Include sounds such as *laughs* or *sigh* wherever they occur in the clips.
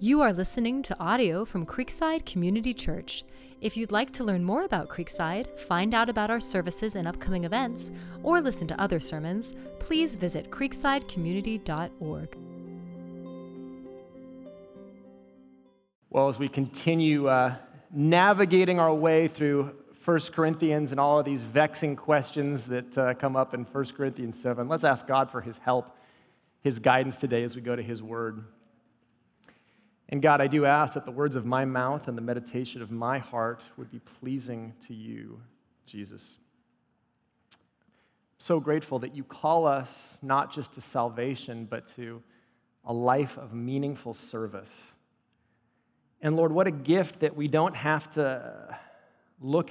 You are listening to audio from Creekside Community Church. If you'd like to learn more about Creekside, find out about our services and upcoming events, or listen to other sermons, please visit creeksidecommunity.org. Well, as we continue uh, navigating our way through 1 Corinthians and all of these vexing questions that uh, come up in 1 Corinthians 7, let's ask God for his help, his guidance today as we go to his word. And God, I do ask that the words of my mouth and the meditation of my heart would be pleasing to you, Jesus. So grateful that you call us not just to salvation, but to a life of meaningful service. And Lord, what a gift that we don't have to look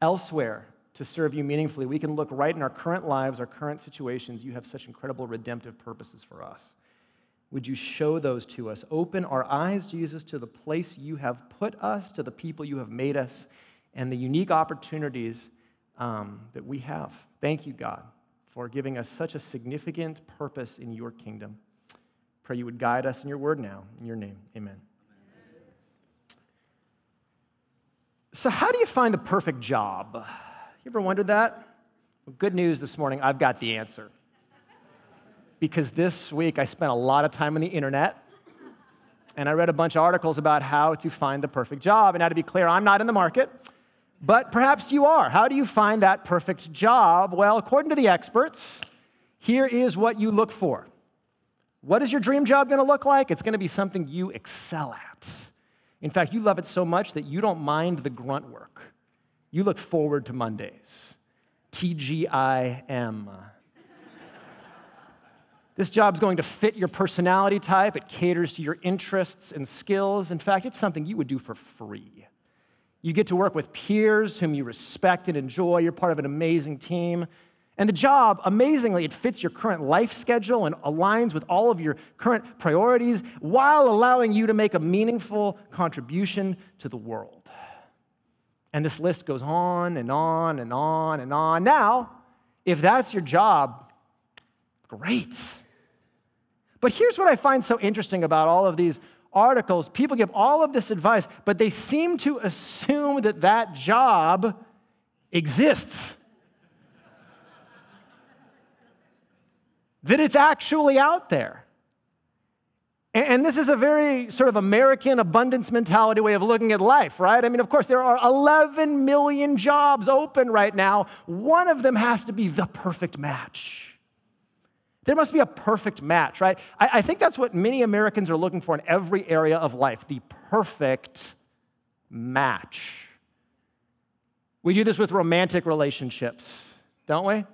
elsewhere to serve you meaningfully. We can look right in our current lives, our current situations. You have such incredible redemptive purposes for us. Would you show those to us? Open our eyes, Jesus, to the place you have put us, to the people you have made us, and the unique opportunities um, that we have. Thank you, God, for giving us such a significant purpose in your kingdom. Pray you would guide us in your word now. In your name, amen. So, how do you find the perfect job? You ever wondered that? Well, good news this morning, I've got the answer because this week I spent a lot of time on the internet and I read a bunch of articles about how to find the perfect job. And now, to be clear, I'm not in the market, but perhaps you are. How do you find that perfect job? Well, according to the experts, here is what you look for. What is your dream job going to look like? It's going to be something you excel at. In fact, you love it so much that you don't mind the grunt work. You look forward to Mondays. TGIM. This job's going to fit your personality type. It caters to your interests and skills. In fact, it's something you would do for free. You get to work with peers whom you respect and enjoy. You're part of an amazing team. And the job, amazingly, it fits your current life schedule and aligns with all of your current priorities while allowing you to make a meaningful contribution to the world. And this list goes on and on and on and on. Now, if that's your job, great. But here's what I find so interesting about all of these articles people give all of this advice, but they seem to assume that that job exists. that it's actually out there. And this is a very sort of American abundance mentality way of looking at life, right? I mean, of course, there are 11 million jobs open right now. One of them has to be the perfect match. There must be a perfect match, right? I, I, think that's what many Americans are looking for in every area of life the perfect match. We do this with romantic relationships, don't we?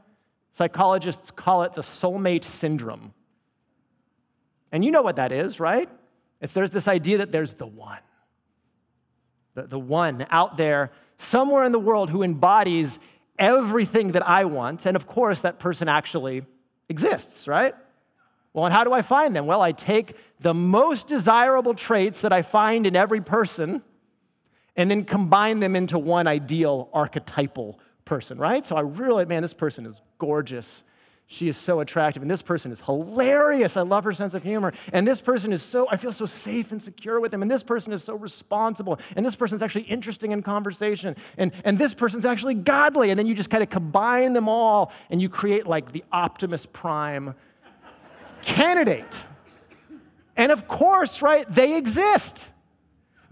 Psychologists call it the soulmate syndrome. And you know what that is, right? It's there's this idea that there's the one, the, the one out there somewhere in the world who embodies everything that I want. And of course, that person actually exists, right? Well, and how do I find them? Well, I take the most desirable traits that I find in every person and then combine them into one ideal archetypal person, right? So I really, man, this person is gorgeous. She is so attractive. And this person is hilarious. I love her sense of humor. And this person is so, I feel so safe and secure with him. And this person is so responsible. And this person is actually interesting in conversation. And, and this person's actually godly. And then you just kind of combine them all and you create like the Optimus Prime candidate. And of course, right, they exist.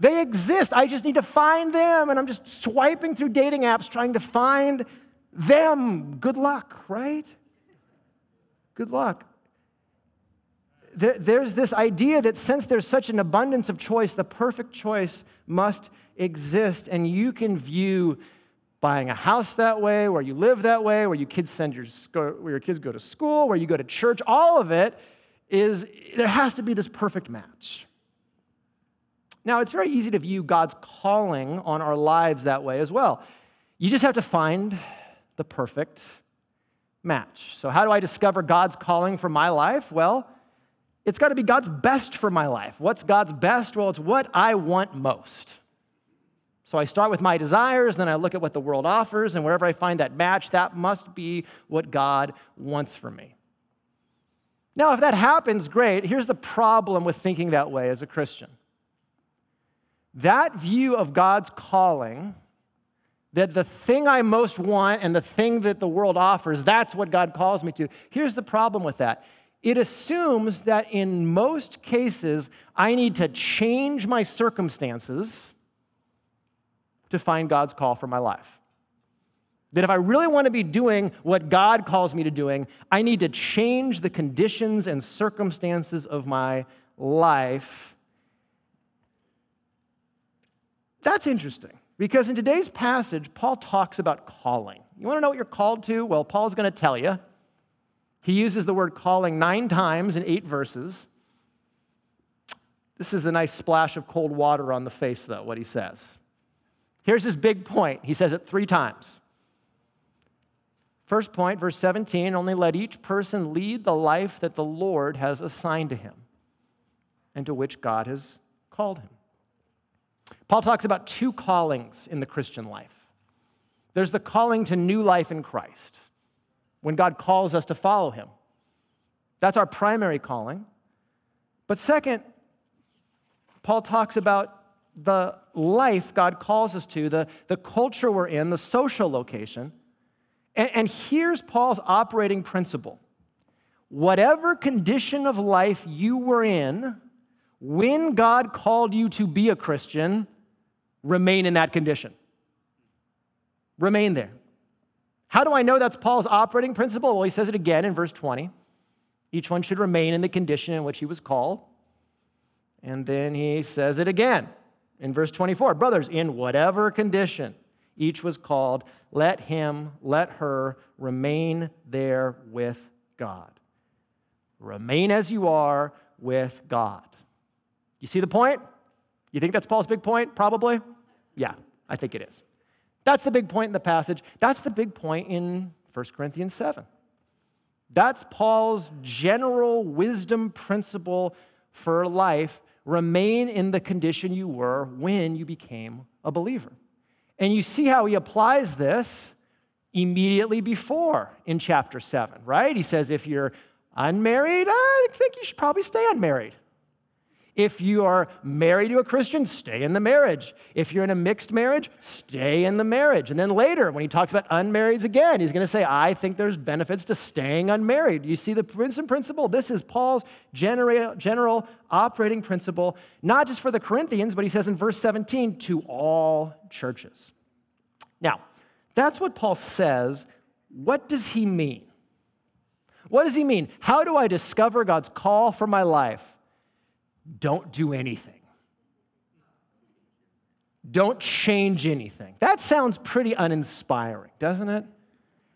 They exist. I just need to find them. And I'm just swiping through dating apps trying to find them. Good luck, right? Good luck. there's this idea that since there's such an abundance of choice, the perfect choice must exist. And you can view buying a house that way, where you live that way, where, you kids send your, where your kids go to school, where you go to church, all of it is there has to be this perfect match. Now, it's very easy to view God's calling on our lives that way as well. You just have to find the perfect match. So, how do I discover God's calling for my life? Well, it's got to be God's best for my life. What's God's best? Well, it's what I want most. So I start with my desires, then I look at what the world offers, and wherever I find that match, that must be what God wants for me. Now, if that happens, great. Here's the problem with thinking that way as a Christian that view of God's calling, that the thing I most want and the thing that the world offers, that's what God calls me to. Here's the problem with that it assumes that in most cases, I need to change my circumstances to find God's call for my life. That if I really want to be doing what God calls me to doing, I need to change the conditions and circumstances of my life. That's interesting because in today's passage, Paul talks about calling. You want to know what you're called to? Well, Paul's going to tell you. He uses the word calling nine times in eight verses. This is a nice splash of cold water on the face, though, what he says. Here's his big point. He says it three times. First point, verse 17 only let each person lead the life that the Lord has assigned to him and to which God has called him. Paul talks about two callings in the Christian life there's the calling to new life in Christ, when God calls us to follow him. That's our primary calling. But second, Paul talks about the life God calls us to, the, the culture we're in, the social location. And, and here's Paul's operating principle whatever condition of life you were in when God called you to be a Christian, remain in that condition. Remain there. How do I know that's Paul's operating principle? Well, he says it again in verse 20. Each one should remain in the condition in which he was called. And then he says it again in verse 24 Brothers, in whatever condition each was called, let him, let her remain there with God. Remain as you are with God. You see the point? You think that's Paul's big point? Probably. Yeah, I think it is. That's the big point in the passage. That's the big point in 1 Corinthians 7. That's Paul's general wisdom principle for life. Remain in the condition you were when you became a believer. And you see how he applies this immediately before in chapter 7, right? He says, if you're unmarried, I think you should probably stay unmarried. If you are married to a Christian, stay in the marriage. If you're in a mixed marriage, stay in the marriage. And then later, when he talks about unmarrieds again, he's going to say, I think there's benefits to staying unmarried. You see the principle? This is Paul's general operating principle, not just for the Corinthians, but he says in verse 17, to all churches. Now, that's what Paul says. What does he mean? What does he mean? How do I discover God's call for my life? Don't do anything. Don't change anything. That sounds pretty uninspiring, doesn't it?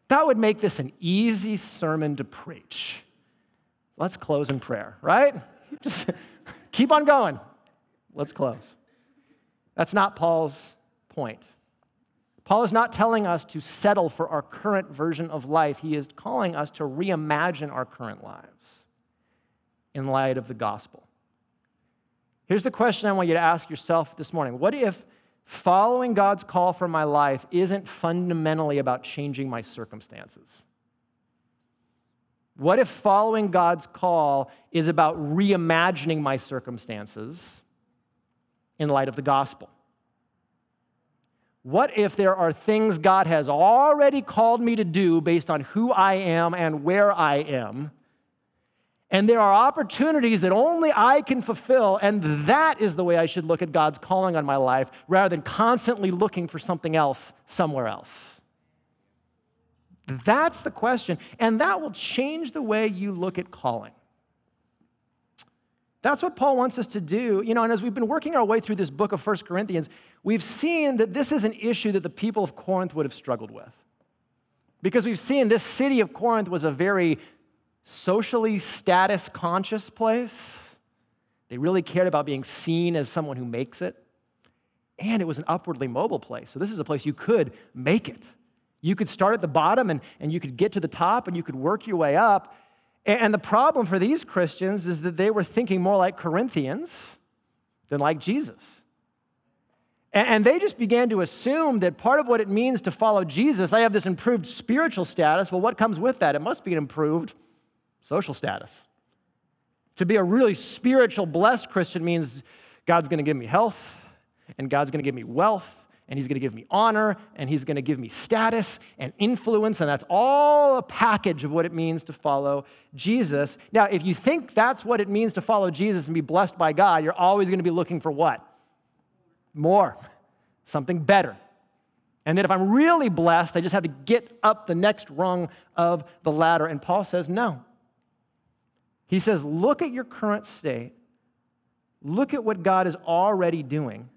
That would make this an easy sermon to preach. Let's close in prayer, right? Just *laughs* keep on going. Let's close. That's not Paul's point. Paul is not telling us to settle for our current version of life. He is calling us to reimagine our current lives in light of the gospel. Here's the question I want you to ask yourself this morning What if following God's call for my life isn't fundamentally about changing my circumstances? What if following God's call is about reimagining my circumstances in light of the gospel? What if there are things God has already called me to do based on who I am and where I am and there are opportunities that only I can fulfill, and that is the way I should look at God's calling on my life rather than constantly looking for something else somewhere else. That's the question, and that will change the way you look at calling. That's what Paul wants us to do. You know, and as we've been working our way through this book of First Corinthians, we've seen that this is an issue that the people of Corinth would have struggled with. Because we've seen this city of Corinth was a very socially status conscious place. They really cared about being seen as someone who makes it. And it was an upwardly mobile place. So, this is a place you could make it. You could start at the bottom and, and you could get to the top and you could work your way up. And the problem for these Christians is that they were thinking more like Corinthians than like Jesus. And they just began to assume that part of what it means to follow Jesus, I have this improved spiritual status. Well, what comes with that? It must be an improved social status. To be a really spiritual, blessed Christian means God's gonna give me health, and God's gonna give me wealth, and He's gonna give me honor, and He's gonna give me status and influence, and that's all a package of what it means to follow Jesus. Now, if you think that's what it means to follow Jesus and be blessed by God, you're always gonna be looking for what? More, something better. And that if I'm really blessed, I just have to get up the next rung of the ladder. And Paul says, no. He says, look at your current state, look at what God is already doing.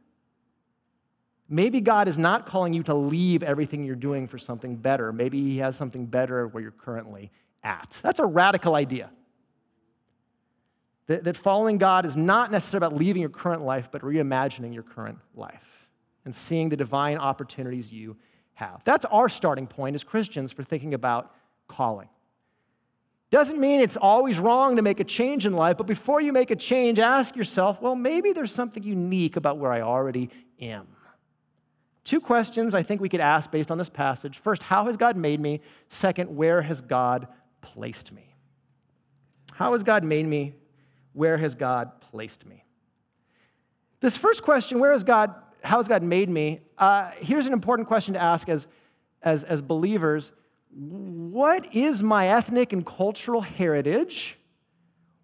Maybe God is not calling you to leave everything you're doing for something better. Maybe He has something better where you're currently at. That's a radical idea. That, that following God is not necessarily about leaving your current life, but reimagining your current life and seeing the divine opportunities you have. That's our starting point as Christians for thinking about calling. Doesn't mean it's always wrong to make a change in life, but before you make a change, ask yourself, well, maybe there's something unique about where I already am. Two questions I think we could ask based on this passage. First, how has God made me? Second, where has God placed me? How has God made me? Where has God placed me? This first question, where has God how has God made me? Uh, here's an important question to ask as, as, as believers What is my ethnic and cultural heritage?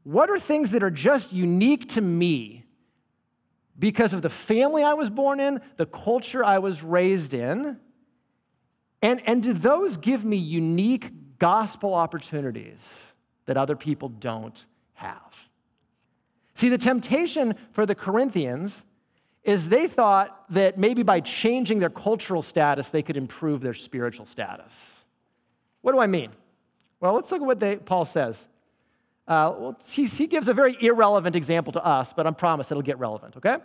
What are things that are just unique to me because of the family I was born in, the culture I was raised in? And, and do those give me unique gospel opportunities that other people don't have? See, the temptation for the Corinthians is they thought that maybe by changing their cultural status, they could improve their spiritual status. What do I mean? Well, let's look at what they, Paul says. Uh, well, he, he gives a very irrelevant example to us, but I promise it'll get relevant, okay?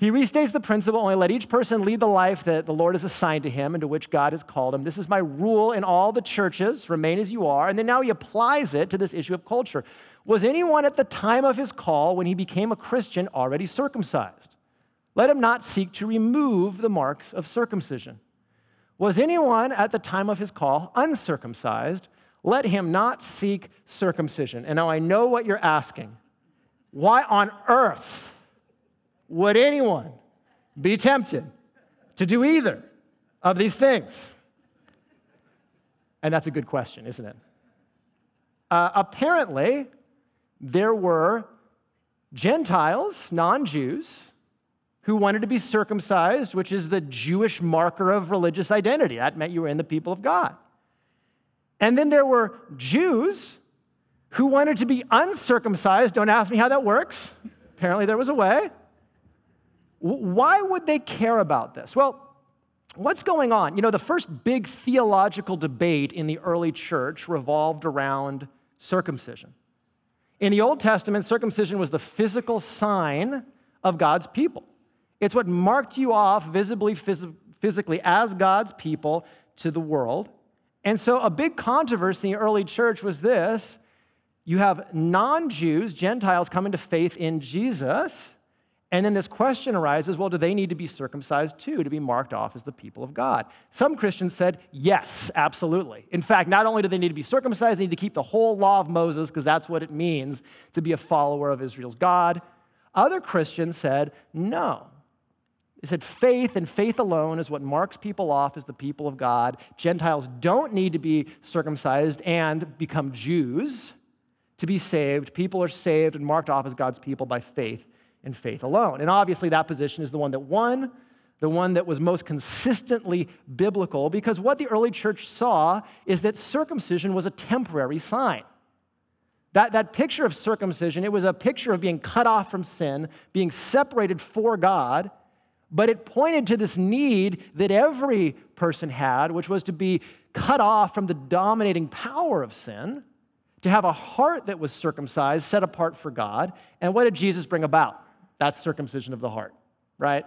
He restates the principle only let each person lead the life that the Lord has assigned to him and to which God has called him. This is my rule in all the churches remain as you are. And then now he applies it to this issue of culture. Was anyone at the time of his call, when he became a Christian, already circumcised? Let him not seek to remove the marks of circumcision. Was anyone at the time of his call uncircumcised? Let him not seek circumcision. And now I know what you're asking. Why on earth would anyone be tempted to do either of these things? And that's a good question, isn't it? Uh, apparently, there were Gentiles, non Jews, who wanted to be circumcised, which is the Jewish marker of religious identity. That meant you were in the people of God. And then there were Jews who wanted to be uncircumcised. Don't ask me how that works. Apparently, there was a way. Why would they care about this? Well, what's going on? You know, the first big theological debate in the early church revolved around circumcision. In the Old Testament, circumcision was the physical sign of God's people. It's what marked you off visibly, phys- physically as God's people to the world. And so, a big controversy in the early church was this you have non Jews, Gentiles, coming to faith in Jesus. And then this question arises well, do they need to be circumcised too to be marked off as the people of God? Some Christians said, yes, absolutely. In fact, not only do they need to be circumcised, they need to keep the whole law of Moses because that's what it means to be a follower of Israel's God. Other Christians said, no. They said faith and faith alone is what marks people off as the people of God. Gentiles don't need to be circumcised and become Jews to be saved. People are saved and marked off as God's people by faith and faith alone. And obviously, that position is the one that won, the one that was most consistently biblical, because what the early church saw is that circumcision was a temporary sign. That, that picture of circumcision, it was a picture of being cut off from sin, being separated for God, but it pointed to this need that every person had, which was to be cut off from the dominating power of sin, to have a heart that was circumcised, set apart for God. And what did Jesus bring about? That's circumcision of the heart, right?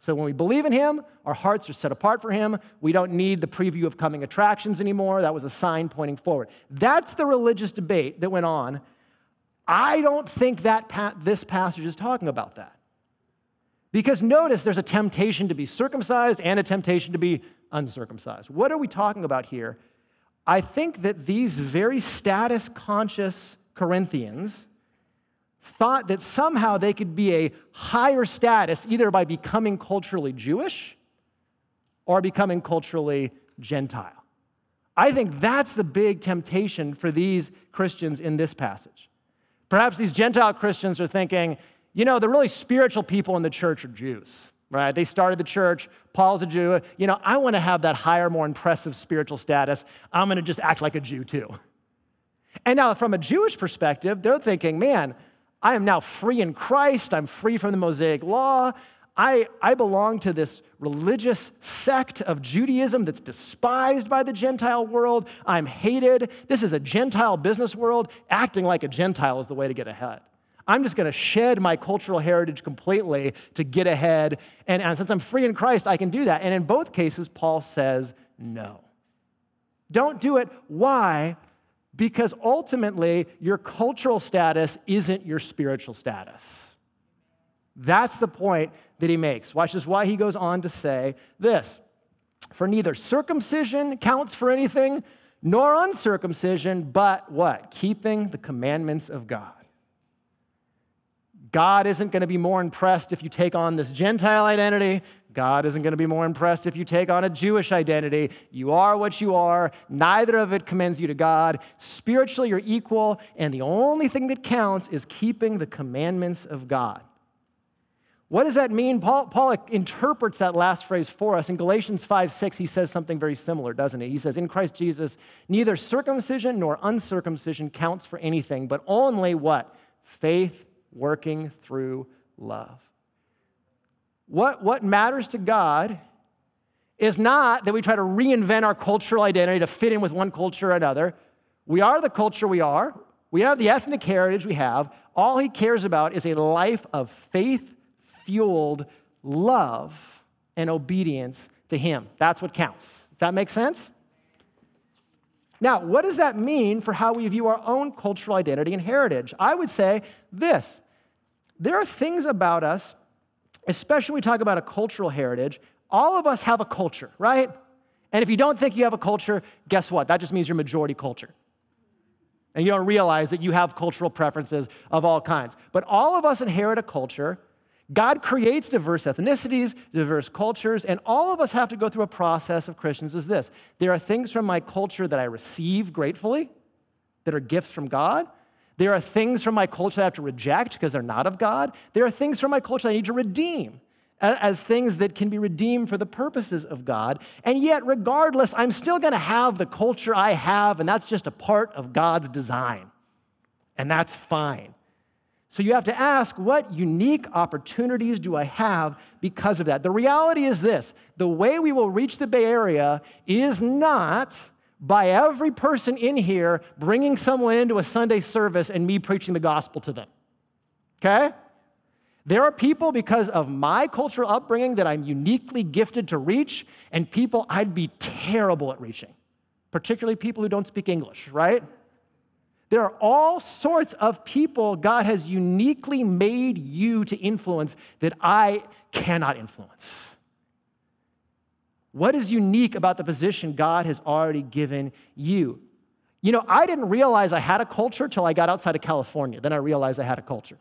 So when we believe in Him, our hearts are set apart for Him. We don't need the preview of coming attractions anymore. That was a sign pointing forward. That's the religious debate that went on. I don't think that pa- this passage is talking about that. Because notice there's a temptation to be circumcised and a temptation to be uncircumcised. What are we talking about here? I think that these very status conscious Corinthians thought that somehow they could be a higher status either by becoming culturally Jewish or becoming culturally Gentile. I think that's the big temptation for these Christians in this passage. Perhaps these Gentile Christians are thinking, you know, the really spiritual people in the church are Jews, right? They started the church. Paul's a Jew. You know, I want to have that higher, more impressive spiritual status. I'm going to just act like a Jew too. And now, from a Jewish perspective, they're thinking, man, I am now free in Christ. I'm free from the Mosaic law. I, I belong to this religious sect of Judaism that's despised by the Gentile world. I'm hated. This is a Gentile business world. Acting like a Gentile is the way to get ahead. I'm just going to shed my cultural heritage completely to get ahead. And, and since I'm free in Christ, I can do that. And in both cases, Paul says no. Don't do it. Why? Because ultimately, your cultural status isn't your spiritual status. That's the point that he makes. Watch this, why he goes on to say this For neither circumcision counts for anything, nor uncircumcision, but what? Keeping the commandments of God. God isn't going to be more impressed if you take on this Gentile identity. God isn't going to be more impressed if you take on a Jewish identity. You are what you are. Neither of it commends you to God. Spiritually, you're equal, and the only thing that counts is keeping the commandments of God. What does that mean? Paul, Paul interprets that last phrase for us. In Galatians 5 6, he says something very similar, doesn't he? He says, In Christ Jesus, neither circumcision nor uncircumcision counts for anything, but only what? Faith working through love. What, what matters to God is not that we try to reinvent our cultural identity to fit in with one culture or another. We are the culture we are, we have the ethnic heritage we have. All he cares about is a life of faith fueled love and obedience to Him. That's what counts. Does that make sense? Now, what does that mean for how we view our own cultural identity and heritage? I would say this there are things about us, especially when we talk about a cultural heritage, all of us have a culture, right? And if you don't think you have a culture, guess what? That just means you're majority culture. And you don't realize that you have cultural preferences of all kinds. But all of us inherit a culture God creates diverse ethnicities, diverse cultures, and all of us have to go through a process of Christians is this. There are things from my culture that I receive gratefully, that are gifts from God. There are things from my culture that I have to reject because they're not of God. There are things from my culture that I need to redeem as things that can be redeemed for the purposes of God. And yet, regardless, I'm still going to have the culture I have, and that's just a part of God's design. And that's fine. So you have to ask, what unique opportunities do I have because of that? The reality is this the way we will reach the Bay Area is not by every person in here bringing someone into a Sunday service and me preaching the gospel to them. Okay? There are people because of my cultural upbringing that I'm uniquely gifted to reach, and people I'd be terrible at reaching, particularly people who don't speak English, right? There are all sorts of people God has uniquely made you to influence that I cannot influence. What is unique about the position God has already given you? You know, I didn't realize I had a culture till I got outside of California. Then I realized I had a culture.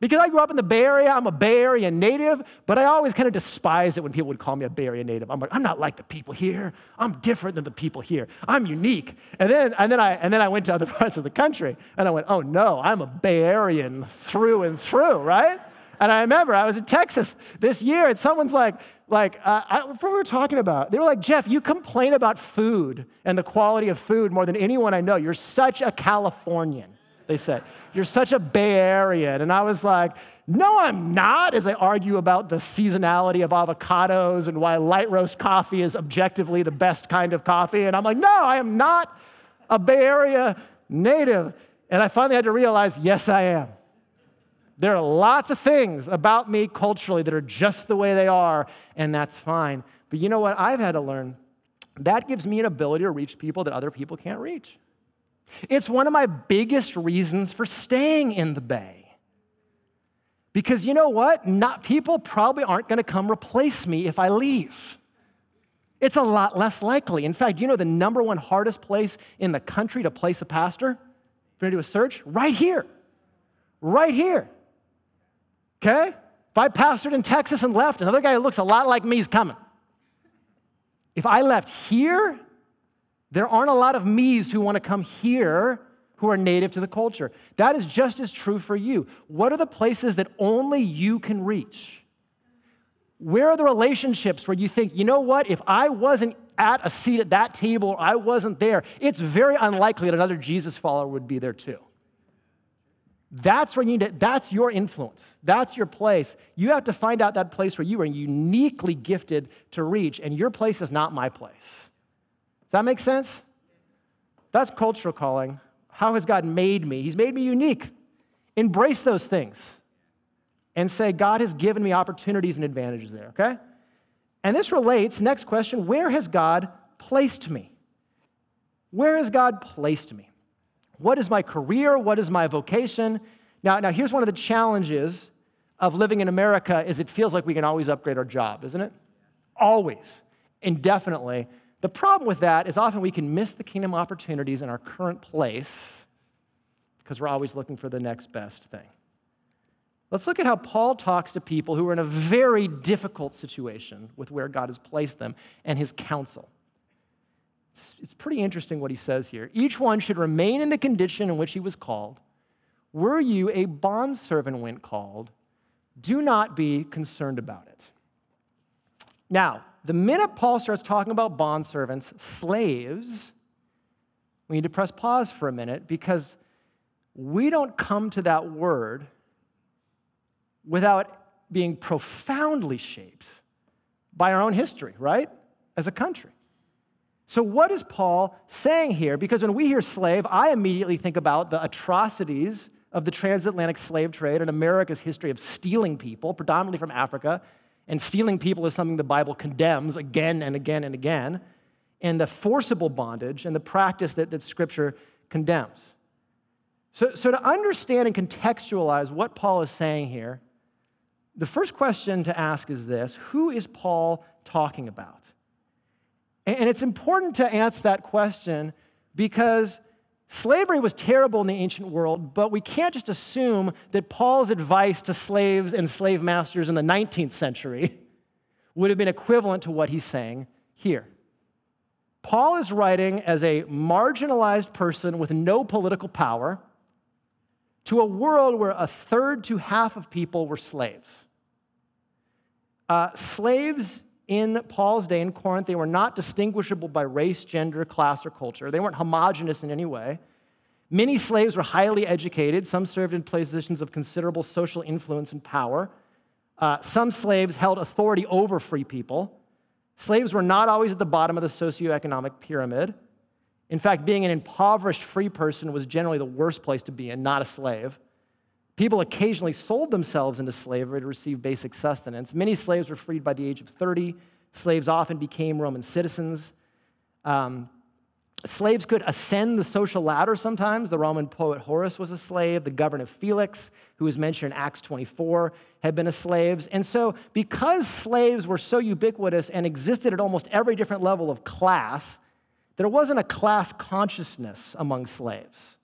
Because I grew up in the Bay Area, I'm a Bay Area native, but I always kind of despised it when people would call me a Bay Area native. I'm like, I'm not like the people here. I'm different than the people here. I'm unique. And then, and then, I, and then I went to other *laughs* parts of the country and I went, oh no, I'm a Bay Arean through and through, right? And I remember I was in Texas this year and someone's like, like, uh, I, what we were talking about, they were like, Jeff, you complain about food and the quality of food more than anyone I know. You're such a Californian they said. You're such a Bay Area. And I was like, no, I'm not, as I argue about the seasonality of avocados and why light roast coffee is objectively the best kind of coffee. And I'm like, no, I am not a Bay Area native. And I finally had to realize, yes, I am. There are lots of things about me culturally that are just the way they are, and that's fine. But you know what? I've had to learn that gives me an ability to reach people that other people can't reach. It's one of my biggest reasons for staying in the Bay. Because you know what? Not, people probably aren't going to come replace me if I leave. It's a lot less likely. In fact, you know the number one hardest place in the country to place a pastor? If you're gonna do a search, right here. Right here. Okay? If I pastored in Texas and left, another guy who looks a lot like me is coming. If I left here, there aren't a lot of me's who want to come here who are native to the culture. That is just as true for you. What are the places that only you can reach? Where are the relationships where you think, you know what, if I wasn't at a seat at that table, or I wasn't there, it's very unlikely that another Jesus follower would be there too. That's where you need to, that's your influence. That's your place. You have to find out that place where you are uniquely gifted to reach, and your place is not my place. Does that make sense? That's cultural calling. How has God made me? He's made me unique. Embrace those things and say, God has given me opportunities and advantages there, okay? And this relates, next question, where has God placed me? Where has God placed me? What is my career? What is my vocation? Now, now here's one of the challenges of living in America is it feels like we can always upgrade our job, isn't it? Always, indefinitely. The problem with that is often we can miss the kingdom opportunities in our current place because we're always looking for the next best thing. Let's look at how Paul talks to people who are in a very difficult situation with where God has placed them and his counsel. It's, it's pretty interesting what he says here. Each one should remain in the condition in which he was called. Were you a bondservant when called? Do not be concerned about it. Now, the minute Paul starts talking about bondservants, slaves, we need to press pause for a minute because we don't come to that word without being profoundly shaped by our own history, right? As a country. So, what is Paul saying here? Because when we hear slave, I immediately think about the atrocities of the transatlantic slave trade and America's history of stealing people, predominantly from Africa. And stealing people is something the Bible condemns again and again and again. And the forcible bondage and the practice that, that Scripture condemns. So, so, to understand and contextualize what Paul is saying here, the first question to ask is this Who is Paul talking about? And it's important to answer that question because slavery was terrible in the ancient world, but we can't just assume that Paul's advice to slaves and slave masters in the 19th century *laughs* would have been equivalent to what he's saying here. Paul is writing as a marginalized person with no political power to a world where a third to half of people were slaves. Uh, slaves in Paul's day in Corinth, they were not distinguishable by race, gender, class, or culture. They weren't homogenous in any way. Many slaves were highly educated. Some served in positions of considerable social influence and power. Uh, some slaves held authority over free people. Slaves were not always at the bottom of the socioeconomic pyramid. In fact, being an impoverished free person was generally the worst place to be in, not a slave. People occasionally sold themselves into slavery to receive basic sustenance. Many slaves were freed by the age of 30. Slaves often became Roman citizens. Um, slaves could ascend the social ladder sometimes. The Roman poet Horace was a slave. The governor Felix, who is mentioned in Acts 24, had been a slave. And so, because slaves were so ubiquitous and existed at almost every different level of class, there wasn't a class consciousness among slaves.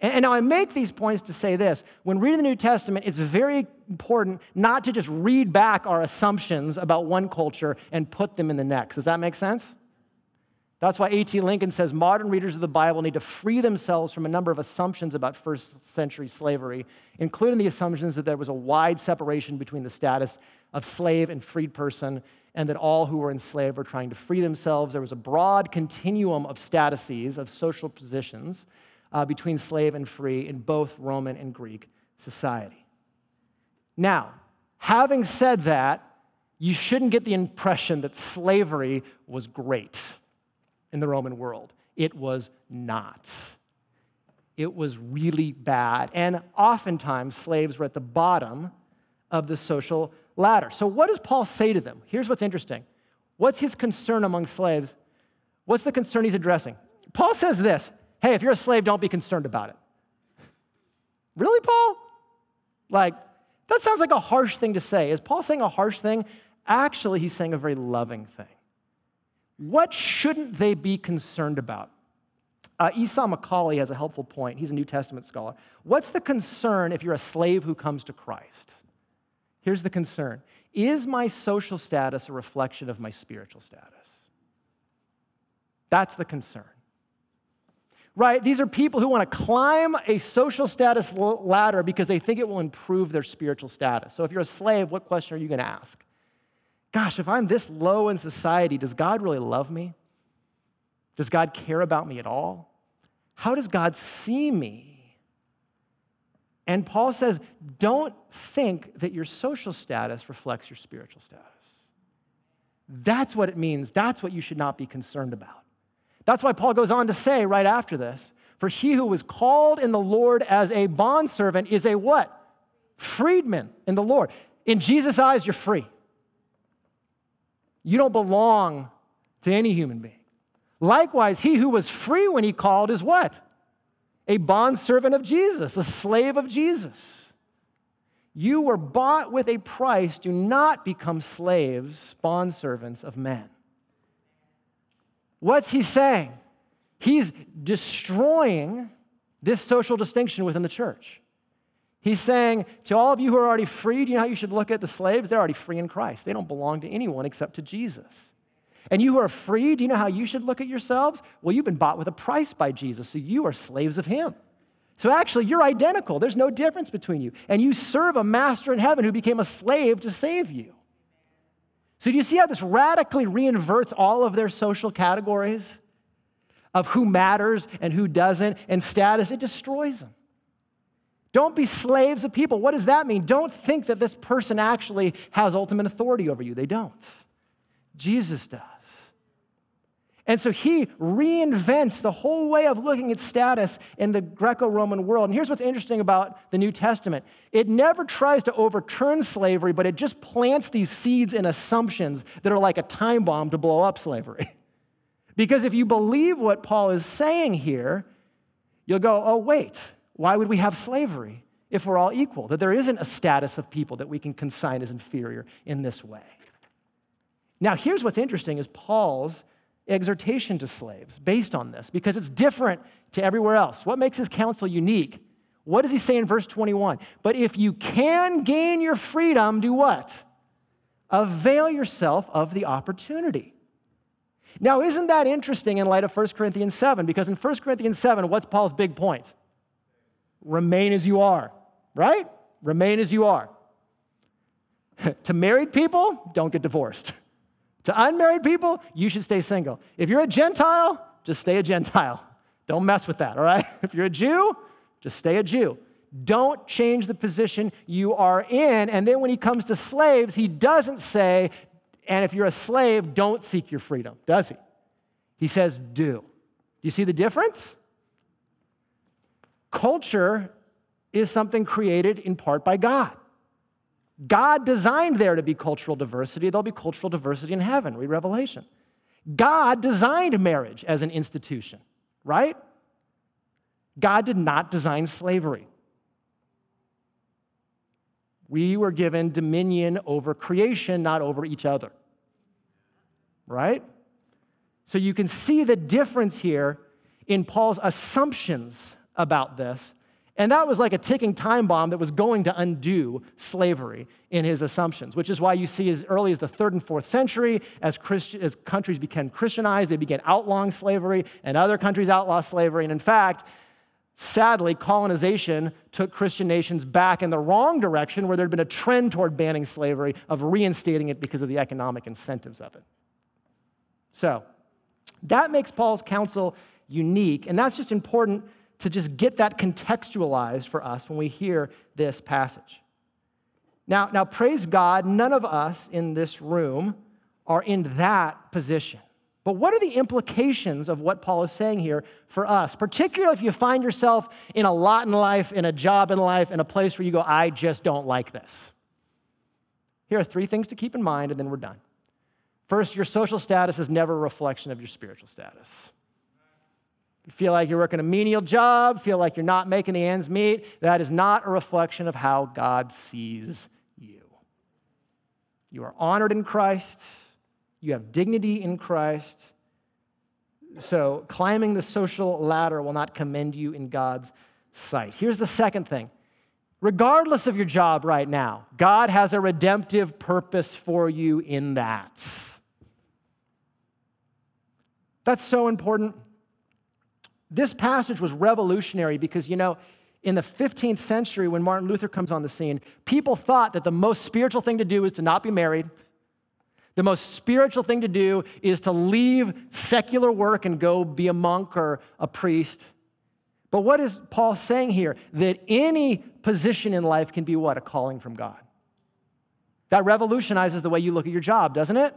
And now I make these points to say this. When reading the New Testament, it's very important not to just read back our assumptions about one culture and put them in the next. Does that make sense? That's why A.T. Lincoln says modern readers of the Bible need to free themselves from a number of assumptions about first century slavery, including the assumptions that there was a wide separation between the status of slave and freed person, and that all who were enslaved were trying to free themselves. There was a broad continuum of statuses, of social positions uh, between slave and free in both Roman and Greek society. Now, having said that, you shouldn't get the impression that slavery was great in the Roman world. It was not. It was really bad. And oftentimes, slaves were at the bottom of the social ladder. So, what does Paul say to them? Here's what's interesting. What's his concern among slaves? What's the concern he's addressing? Paul says this hey, if you're a slave, don't be concerned about it. Really, Paul? Like, that sounds like a harsh thing to say. Is Paul saying a harsh thing? Actually, he's saying a very loving thing. what shouldn't they be concerned about? Uh, Esau McCaulley has a helpful point. He's a New Testament scholar. What's the concern if you're a slave who comes to Christ? Here's the concern Is my social status a reflection of my spiritual status? That's the concern. Right? These are people who want to climb a social status ladder because they think it will improve their spiritual status. So if you're a slave, what question are you going to ask? Gosh, if I'm this low in society, does God really love me? Does God care about me at all? How does God see me? And Paul says, don't think that your social status reflects your spiritual status. That's what it means. That's what you should not be concerned about. That's why Paul goes on to say right after this For he who was called in the Lord as a bondservant is a what? Freedman in the Lord. In Jesus' eyes, you're free. You don't belong to any human being. Likewise, he who was free when he called is what? A bondservant of Jesus, a slave of Jesus. You were bought with a price. Do not become slaves, bondservants of men. What's he saying? He's destroying this social distinction within the church. He's saying to all of you who are already free, do you know how you should look at the slaves? They're already free in Christ. They don't belong to anyone except to Jesus. And you who are free, do you know how you should look at yourselves? Well, you've been bought with a price by Jesus, so you are slaves of Him. So actually, you're identical. There's no difference between you. And you serve a master in heaven who became a slave to save you. So, do you see how this radically reinverts all of their social categories of who matters and who doesn't and status? It destroys them. Don't be slaves of people. What does that mean? Don't think that this person actually has ultimate authority over you. They don't. Jesus does. And so he reinvents the whole way of looking at status in the Greco Roman world. And here's what's interesting about the New Testament it never tries to overturn slavery, but it just plants these seeds and assumptions that are like a time bomb to blow up slavery. *laughs* because if you believe what Paul is saying here, you'll go, oh, wait, why would we have slavery if we're all equal? That there isn't a status of people that we can consign as inferior in this way. Now, here's what's interesting is Paul's exhortation to slaves based on this because it's different to everywhere else. What makes his counsel unique? What does he say in verse 21? But if you can gain your freedom, do what? Avail yourself of the opportunity. Now, isn't that interesting in light of 1 Corinthians 7? Because in 1 Corinthians 7, what's Paul's big point? Remain as you are, right? Remain as you are. *laughs* to married people, don't get divorced. To unmarried people, you should stay single. If you're a Gentile, just stay a Gentile. Don't mess with that, all right? *laughs* If you're a Jew, just stay a Jew. Don't change the position you are in. And then when he comes to slaves, he doesn't say, and if you're a slave, don't seek your freedom, does he? He says, do. Do you see the difference? Culture is something created in part by God. God designed there to be cultural diversity. There'll be cultural diversity in heaven. Read Revelation. God designed marriage as an institution, right? God did not design slavery. We were given dominion over creation, not over each other, right? So you can see the difference here in Paul's assumptions about this and that was like a ticking time bomb that was going to undo slavery in his assumptions, which is why you see as early as the third and fourth century, as, Christi- as countries became Christianized, they began outlawing slavery, and other countries outlawed slavery. And in fact, sadly, colonization took Christian nations back in the wrong direction, where there had been a trend toward banning slavery, of reinstating it because of the economic incentives of it. So, that makes Paul's counsel unique, and that's just important to just get that contextualized for us when we hear this passage. Now, now praise God, none of us in this room are in that position. But what are the implications of what Paul is saying here for us, particularly if you find yourself in a lot in life, in a job in life, in a place where you go, I just don't like this? Here are three things to keep in mind, and then we're done. First, your social status is never a reflection of your spiritual status. Feel like you're working a menial job, feel like you're not making the ends meet. That is not a reflection of how God sees you. You are honored in Christ, You have dignity in Christ. So, climbing the social ladder will not commend you in God's sight. Here's the second thing regardless of your job right now, God has a redemptive purpose for you in that. That's so important. This passage was revolutionary because, you know, in the 15th century, when Martin Luther comes on the scene, people thought that the most spiritual thing to do is to not be married. The most spiritual thing to do is to leave secular work and go be a monk or a priest. But what is Paul saying here? That any position in life can be what? A calling from God. That revolutionizes the way you look at your job, doesn't it?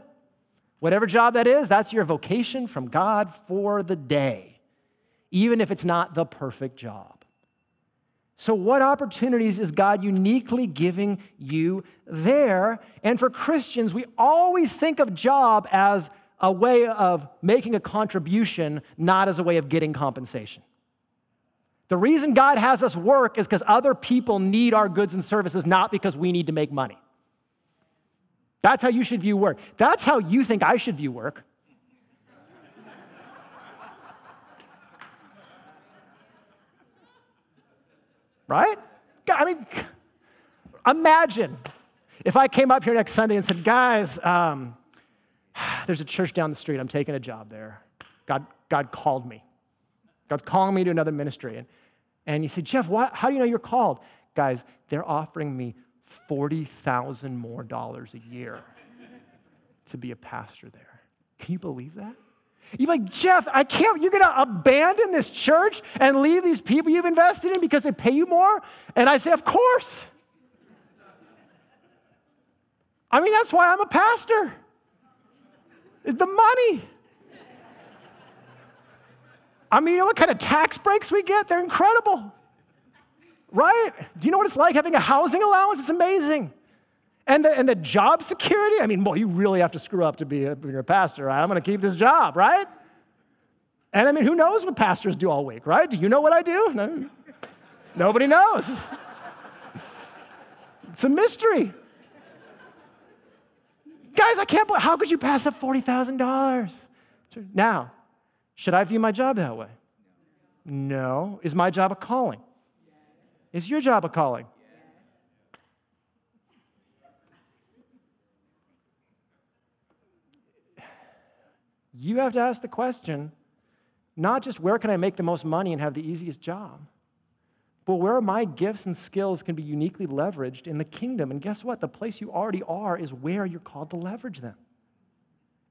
Whatever job that is, that's your vocation from God for the day, even if it's not the perfect job. So, what opportunities is God uniquely giving you there? And for Christians, we always think of job as a way of making a contribution, not as a way of getting compensation. The reason God has us work is because other people need our goods and services, not because we need to make money. That's how you should view work. That's how you think I should view work. Right? I mean, imagine if I came up here next Sunday and said, guys, um, *sighs* there's a church down the street. I'm taking a job there. God, God called me. God's calling me to another ministry. And and you say, Jeff, what, how do you know you're called? Guys, they're offering me 40,000 more dollars a year to be a pastor there. Can you believe that? You're like, Jeff, I can't, you're gonna abandon this church and leave these people you've invested in because they pay you more? And I say, Of course. I mean, that's why I'm a pastor. It's the money. I mean, you know what kind of tax breaks we get? They're incredible. Right? Do you know what it's like having a housing allowance? It's amazing. And the, and the job security? I mean, boy, you really have to screw up to be a, a pastor, right? I'm going to keep this job, right? And I mean, who knows what pastors do all week, right? Do you know what I do? No. Nobody knows. *laughs* It's a mystery. Guys, I can't believe, how could you pass up $40,000? Now, should I view my job that way? No. Is my job a calling? Is your job a calling? You have to ask the question not just where can I make the most money and have the easiest job, but where my gifts and skills can be uniquely leveraged in the kingdom. And guess what? The place you already are is where you're called to leverage them.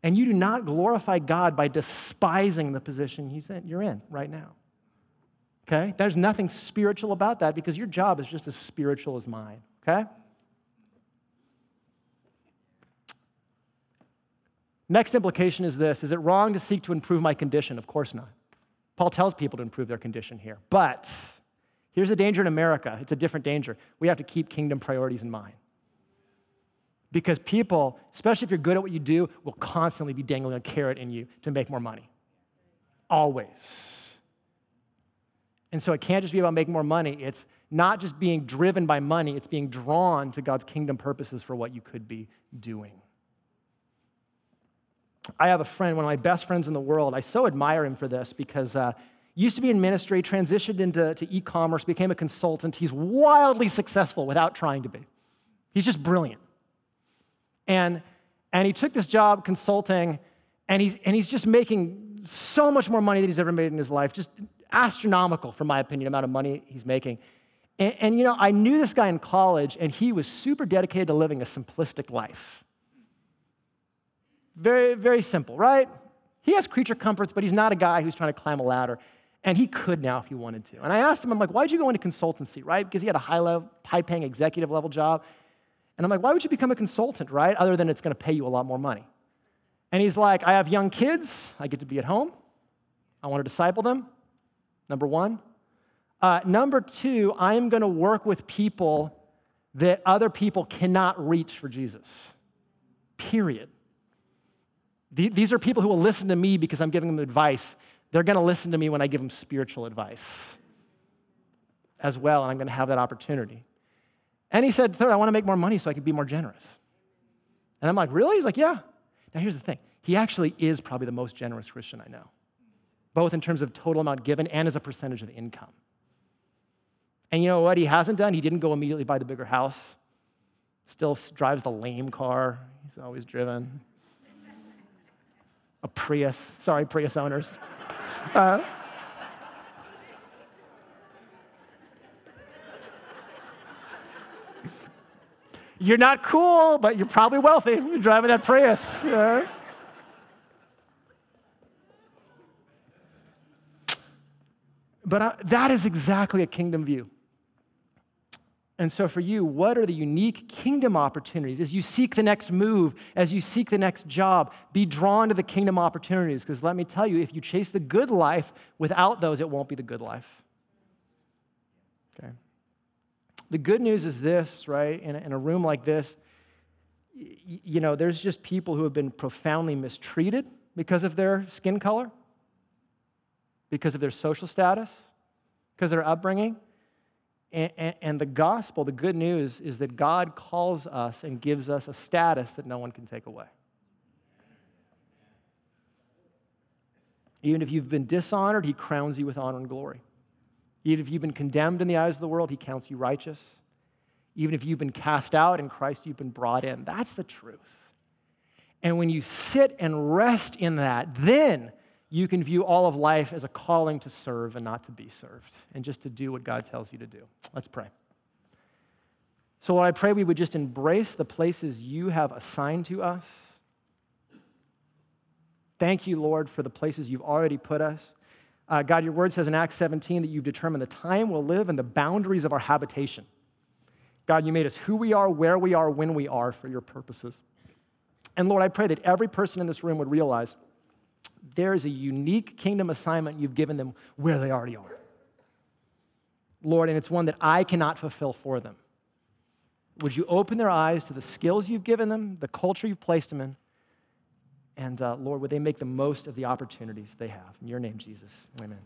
And you do not glorify God by despising the position you're in right now. Okay? There's nothing spiritual about that because your job is just as spiritual as mine. Okay? Next implication is this Is it wrong to seek to improve my condition? Of course not. Paul tells people to improve their condition here. But here's a danger in America it's a different danger. We have to keep kingdom priorities in mind. Because people, especially if you're good at what you do, will constantly be dangling a carrot in you to make more money. Always. And so it can't just be about making more money. It's not just being driven by money, it's being drawn to God's kingdom purposes for what you could be doing. I have a friend, one of my best friends in the world. I so admire him for this because uh, used to be in ministry, transitioned into e commerce, became a consultant. He's wildly successful without trying to be. He's just brilliant. And, and he took this job consulting, and he's, and he's just making so much more money than he's ever made in his life, just astronomical, for my opinion, amount of money he's making. And, and, you know, I knew this guy in college, and he was super dedicated to living a simplistic life. Very, very simple, right? He has creature comforts, but he's not a guy who's trying to climb a ladder. And he could now if he wanted to. And I asked him, I'm like, why'd you go into consultancy, right? Because he had a high level, high paying executive level job. And I'm like, why would you become a consultant, right? Other than it's going to pay you a lot more money. And he's like, I have young kids. I get to be at home. I want to disciple them. Number one. Uh, number two, I am going to work with people that other people cannot reach for Jesus. Period. These are people who will listen to me because I'm giving them advice. They're going to listen to me when I give them spiritual advice as well, and I'm going to have that opportunity. And he said, Third, I want to make more money so I can be more generous. And I'm like, Really? He's like, Yeah. Now, here's the thing he actually is probably the most generous Christian I know, both in terms of total amount given and as a percentage of income. And you know what he hasn't done? He didn't go immediately buy the bigger house, still drives the lame car he's always driven. A Prius. Sorry, Prius owners. *laughs* Uh, you're not cool, but you're probably wealthy. You're driving that Prius. Uh, but uh, that is exactly a kingdom view. And so, for you, what are the unique kingdom opportunities as you seek the next move, as you seek the next job? Be drawn to the kingdom opportunities, because let me tell you, if you chase the good life without those, it won't be the good life. Okay? The good news is this, right? In a, in a room like this, y- you know, there's just people who have been profoundly mistreated because of their skin color, because of their social status, because of their upbringing. And, and, the gospel, the good news, is that God calls us and gives us a status that no one can take away. Even if you've been dishonored, He crowns you with honor and glory. Even if you've been condemned in the eyes of the world, He counts you righteous. Even if you've been cast out in Christ, you've been brought in. That's the truth. And when you sit and rest in that, then you can view all of life as a calling to serve and not to be served, and just to do what God tells you to do. Let's pray. So, Lord, I pray we would just embrace the places you have assigned to us. Thank you, Lord, for the places you've already put us. Uh, God, your word says in Acts 17 that you've determined the time we'll live and the boundaries of our habitation. God, you made us who we are, where we are, when we are for your purposes. And Lord, I pray that every person in this room would realize there is a unique kingdom assignment you've given them where they already are. Lord, and it's one that I cannot fulfill for them. Would you open their eyes to the skills you've given them, the culture you've placed them in? And uh, Lord, would they make the most of the opportunities they have? In your name, Jesus. Amen.